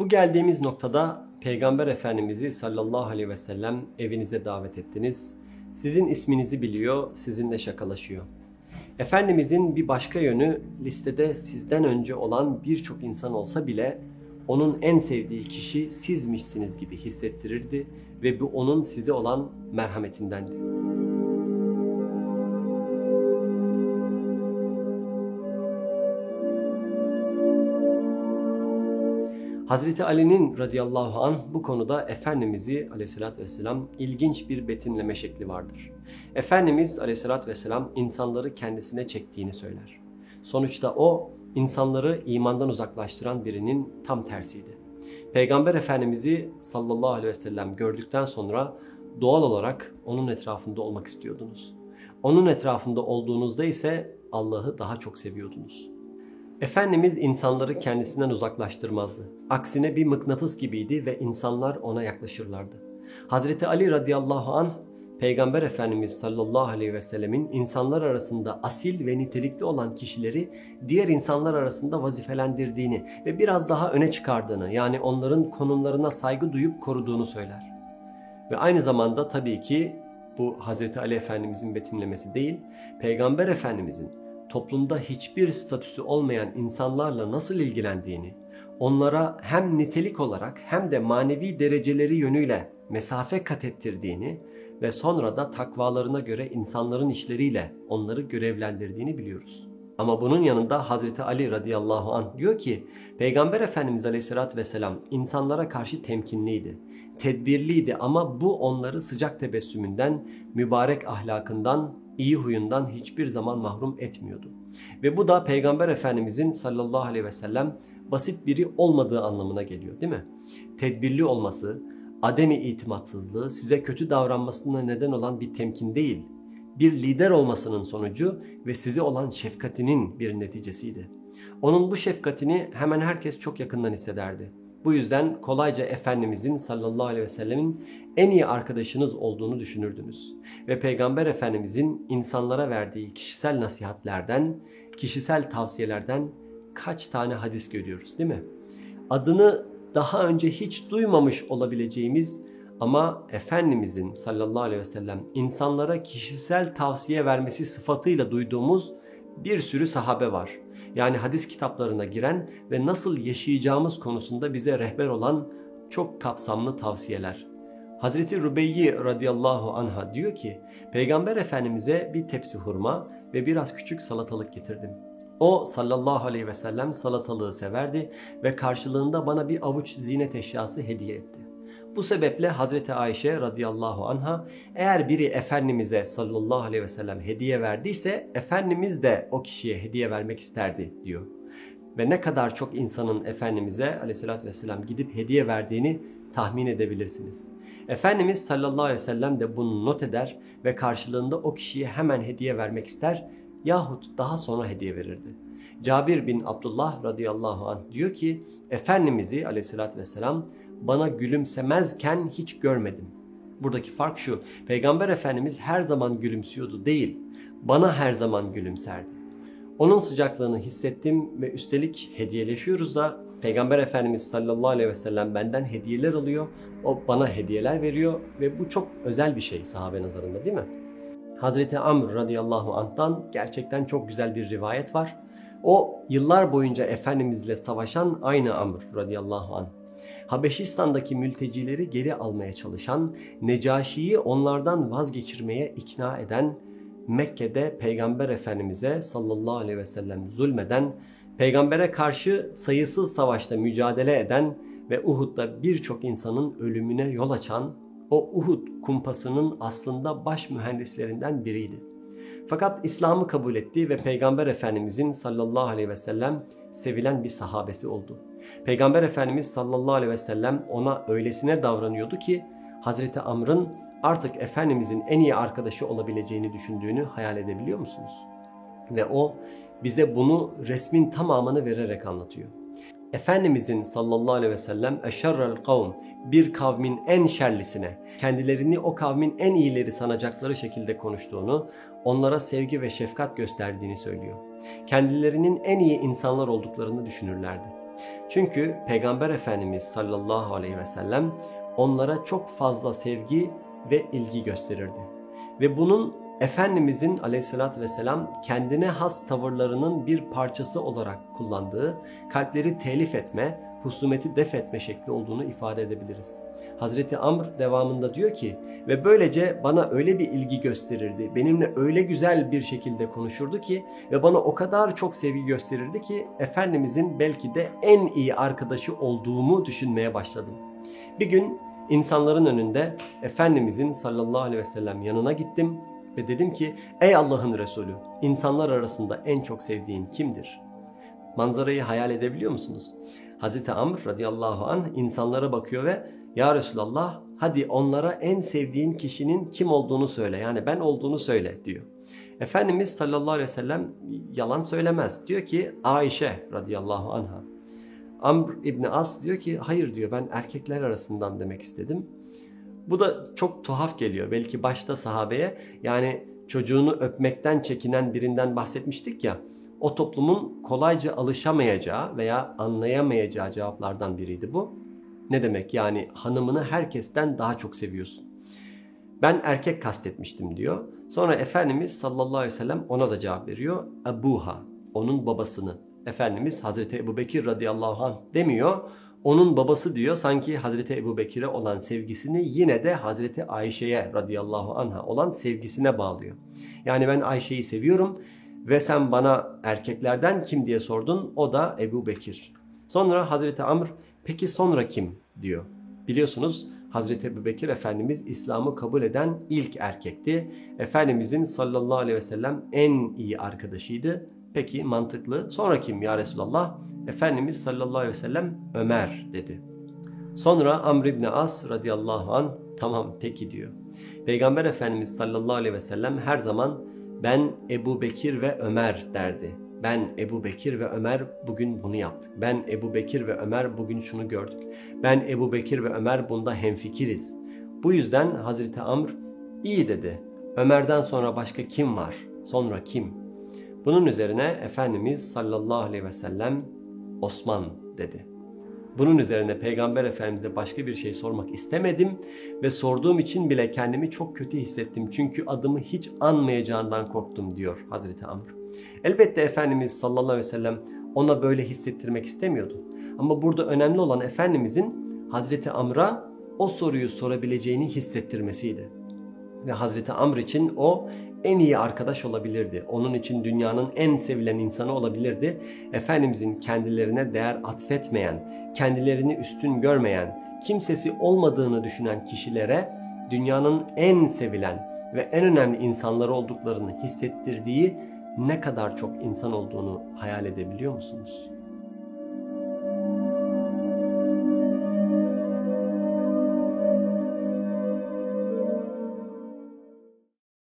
Bu geldiğimiz noktada Peygamber Efendimiz'i sallallahu aleyhi ve sellem evinize davet ettiniz. Sizin isminizi biliyor, sizinle şakalaşıyor. Efendimizin bir başka yönü listede sizden önce olan birçok insan olsa bile onun en sevdiği kişi sizmişsiniz gibi hissettirirdi ve bu onun size olan merhametindendi. Hazreti Ali'nin radıyallahu anh bu konuda Efendimiz'i aleyhissalatü vesselam ilginç bir betimleme şekli vardır. Efendimiz aleyhissalatü vesselam insanları kendisine çektiğini söyler. Sonuçta o insanları imandan uzaklaştıran birinin tam tersiydi. Peygamber Efendimiz'i sallallahu aleyhi ve sellem gördükten sonra doğal olarak onun etrafında olmak istiyordunuz. Onun etrafında olduğunuzda ise Allah'ı daha çok seviyordunuz. Efendimiz insanları kendisinden uzaklaştırmazdı. Aksine bir mıknatıs gibiydi ve insanlar ona yaklaşırlardı. Hazreti Ali radıyallahu anh Peygamber Efendimiz sallallahu aleyhi ve sellemin insanlar arasında asil ve nitelikli olan kişileri diğer insanlar arasında vazifelendirdiğini ve biraz daha öne çıkardığını yani onların konumlarına saygı duyup koruduğunu söyler. Ve aynı zamanda tabii ki bu Hazreti Ali Efendimizin betimlemesi değil, Peygamber Efendimizin toplumda hiçbir statüsü olmayan insanlarla nasıl ilgilendiğini, onlara hem nitelik olarak hem de manevi dereceleri yönüyle mesafe kat ettirdiğini ve sonra da takvalarına göre insanların işleriyle onları görevlendirdiğini biliyoruz. Ama bunun yanında Hazreti Ali radıyallahu anh diyor ki Peygamber Efendimiz aleyhissalatü vesselam insanlara karşı temkinliydi, tedbirliydi ama bu onları sıcak tebessümünden, mübarek ahlakından, iyi huyundan hiçbir zaman mahrum etmiyordu. Ve bu da Peygamber Efendimizin sallallahu aleyhi ve sellem basit biri olmadığı anlamına geliyor değil mi? Tedbirli olması, ademi itimatsızlığı size kötü davranmasına neden olan bir temkin değil, bir lider olmasının sonucu ve size olan şefkatinin bir neticesiydi. Onun bu şefkatini hemen herkes çok yakından hissederdi. Bu yüzden kolayca Efendimizin sallallahu aleyhi ve sellemin en iyi arkadaşınız olduğunu düşünürdünüz. Ve Peygamber Efendimizin insanlara verdiği kişisel nasihatlerden, kişisel tavsiyelerden kaç tane hadis görüyoruz değil mi? Adını daha önce hiç duymamış olabileceğimiz ama Efendimizin sallallahu aleyhi ve sellem insanlara kişisel tavsiye vermesi sıfatıyla duyduğumuz bir sürü sahabe var. Yani hadis kitaplarına giren ve nasıl yaşayacağımız konusunda bize rehber olan çok kapsamlı tavsiyeler. Hazreti Rubeyyi radıyallahu anha diyor ki Peygamber Efendimiz'e bir tepsi hurma ve biraz küçük salatalık getirdim. O sallallahu aleyhi ve sellem salatalığı severdi ve karşılığında bana bir avuç zinet eşyası hediye etti. Bu sebeple Hazreti Ayşe radıyallahu anha eğer biri Efendimiz'e sallallahu aleyhi ve sellem hediye verdiyse Efendimiz de o kişiye hediye vermek isterdi diyor. Ve ne kadar çok insanın Efendimiz'e aleyhissalatü vesselam gidip hediye verdiğini tahmin edebilirsiniz. Efendimiz sallallahu aleyhi ve sellem de bunu not eder ve karşılığında o kişiye hemen hediye vermek ister yahut daha sonra hediye verirdi. Cabir bin Abdullah radıyallahu anh diyor ki Efendimiz'i aleyhissalatü vesselam bana gülümsemezken hiç görmedim. Buradaki fark şu. Peygamber Efendimiz her zaman gülümsüyordu değil. Bana her zaman gülümserdi. Onun sıcaklığını hissettim ve üstelik hediyeleşiyoruz da Peygamber Efendimiz sallallahu aleyhi ve sellem benden hediyeler alıyor. O bana hediyeler veriyor ve bu çok özel bir şey sahabe nazarında değil mi? Hazreti Amr radıyallahu anh'tan gerçekten çok güzel bir rivayet var. O yıllar boyunca Efendimizle savaşan aynı Amr radıyallahu anh. Habeşistan'daki mültecileri geri almaya çalışan, Necaşi'yi onlardan vazgeçirmeye ikna eden, Mekke'de Peygamber Efendimiz'e sallallahu aleyhi ve sellem zulmeden, Peygambere karşı sayısız savaşta mücadele eden ve Uhud'da birçok insanın ölümüne yol açan o Uhud kumpasının aslında baş mühendislerinden biriydi. Fakat İslam'ı kabul etti ve Peygamber Efendimizin sallallahu aleyhi ve sellem sevilen bir sahabesi oldu. Peygamber Efendimiz sallallahu aleyhi ve sellem ona öylesine davranıyordu ki Hazreti Amr'ın artık Efendimizin en iyi arkadaşı olabileceğini düşündüğünü hayal edebiliyor musunuz? Ve o bize bunu resmin tamamını vererek anlatıyor. Efendimizin sallallahu aleyhi ve sellem eşerrel kavm bir kavmin en şerlisine, kendilerini o kavmin en iyileri sanacakları şekilde konuştuğunu, onlara sevgi ve şefkat gösterdiğini söylüyor. Kendilerinin en iyi insanlar olduklarını düşünürlerdi. Çünkü Peygamber Efendimiz sallallahu aleyhi ve sellem onlara çok fazla sevgi ve ilgi gösterirdi. Ve bunun Efendimizin aleyhissalatü vesselam kendine has tavırlarının bir parçası olarak kullandığı kalpleri telif etme, husumeti def etme şekli olduğunu ifade edebiliriz. Hazreti Amr devamında diyor ki ve böylece bana öyle bir ilgi gösterirdi, benimle öyle güzel bir şekilde konuşurdu ki ve bana o kadar çok sevgi gösterirdi ki Efendimizin belki de en iyi arkadaşı olduğumu düşünmeye başladım. Bir gün insanların önünde Efendimizin sallallahu aleyhi ve sellem yanına gittim ve dedim ki ey Allah'ın Resulü insanlar arasında en çok sevdiğin kimdir? Manzarayı hayal edebiliyor musunuz? Hazreti Amr radıyallahu anh insanlara bakıyor ve ya Resulallah hadi onlara en sevdiğin kişinin kim olduğunu söyle yani ben olduğunu söyle diyor. Efendimiz sallallahu aleyhi ve sellem yalan söylemez. Diyor ki Ayşe radıyallahu anha. Amr İbni As diyor ki hayır diyor ben erkekler arasından demek istedim. Bu da çok tuhaf geliyor. Belki başta sahabeye yani çocuğunu öpmekten çekinen birinden bahsetmiştik ya. O toplumun kolayca alışamayacağı veya anlayamayacağı cevaplardan biriydi bu. Ne demek yani hanımını herkesten daha çok seviyorsun. Ben erkek kastetmiştim diyor. Sonra Efendimiz sallallahu aleyhi ve sellem ona da cevap veriyor. Ebuha, onun babasını. Efendimiz Hazreti Ebu Bekir radıyallahu anh demiyor. Onun babası diyor sanki Hazreti Ebu Bekir'e olan sevgisini yine de Hazreti Ayşe'ye radıyallahu anha olan sevgisine bağlıyor. Yani ben Ayşe'yi seviyorum ve sen bana erkeklerden kim diye sordun o da Ebu Bekir. Sonra Hazreti Amr peki sonra kim diyor. Biliyorsunuz Hazreti Ebu Bekir Efendimiz İslam'ı kabul eden ilk erkekti. Efendimizin sallallahu aleyhi ve sellem en iyi arkadaşıydı. Peki mantıklı. Sonra kim ya Resulallah? Efendimiz sallallahu aleyhi ve sellem Ömer dedi. Sonra Amr ibn As radıyallahu an tamam peki diyor. Peygamber Efendimiz sallallahu aleyhi ve sellem her zaman ben Ebu Bekir ve Ömer derdi. Ben Ebu Bekir ve Ömer bugün bunu yaptık. Ben Ebu Bekir ve Ömer bugün şunu gördük. Ben Ebu Bekir ve Ömer bunda hemfikiriz. Bu yüzden Hazreti Amr iyi dedi. Ömer'den sonra başka kim var? Sonra kim? Bunun üzerine Efendimiz sallallahu aleyhi ve sellem Osman dedi. Bunun üzerine Peygamber Efendimiz'e başka bir şey sormak istemedim ve sorduğum için bile kendimi çok kötü hissettim. Çünkü adımı hiç anmayacağından korktum diyor Hazreti Amr. Elbette Efendimiz sallallahu aleyhi ve sellem ona böyle hissettirmek istemiyordu. Ama burada önemli olan Efendimizin Hazreti Amr'a o soruyu sorabileceğini hissettirmesiydi. Ve Hazreti Amr için o en iyi arkadaş olabilirdi. Onun için dünyanın en sevilen insanı olabilirdi. Efendimizin kendilerine değer atfetmeyen, kendilerini üstün görmeyen, kimsesi olmadığını düşünen kişilere dünyanın en sevilen ve en önemli insanları olduklarını hissettirdiği ne kadar çok insan olduğunu hayal edebiliyor musunuz?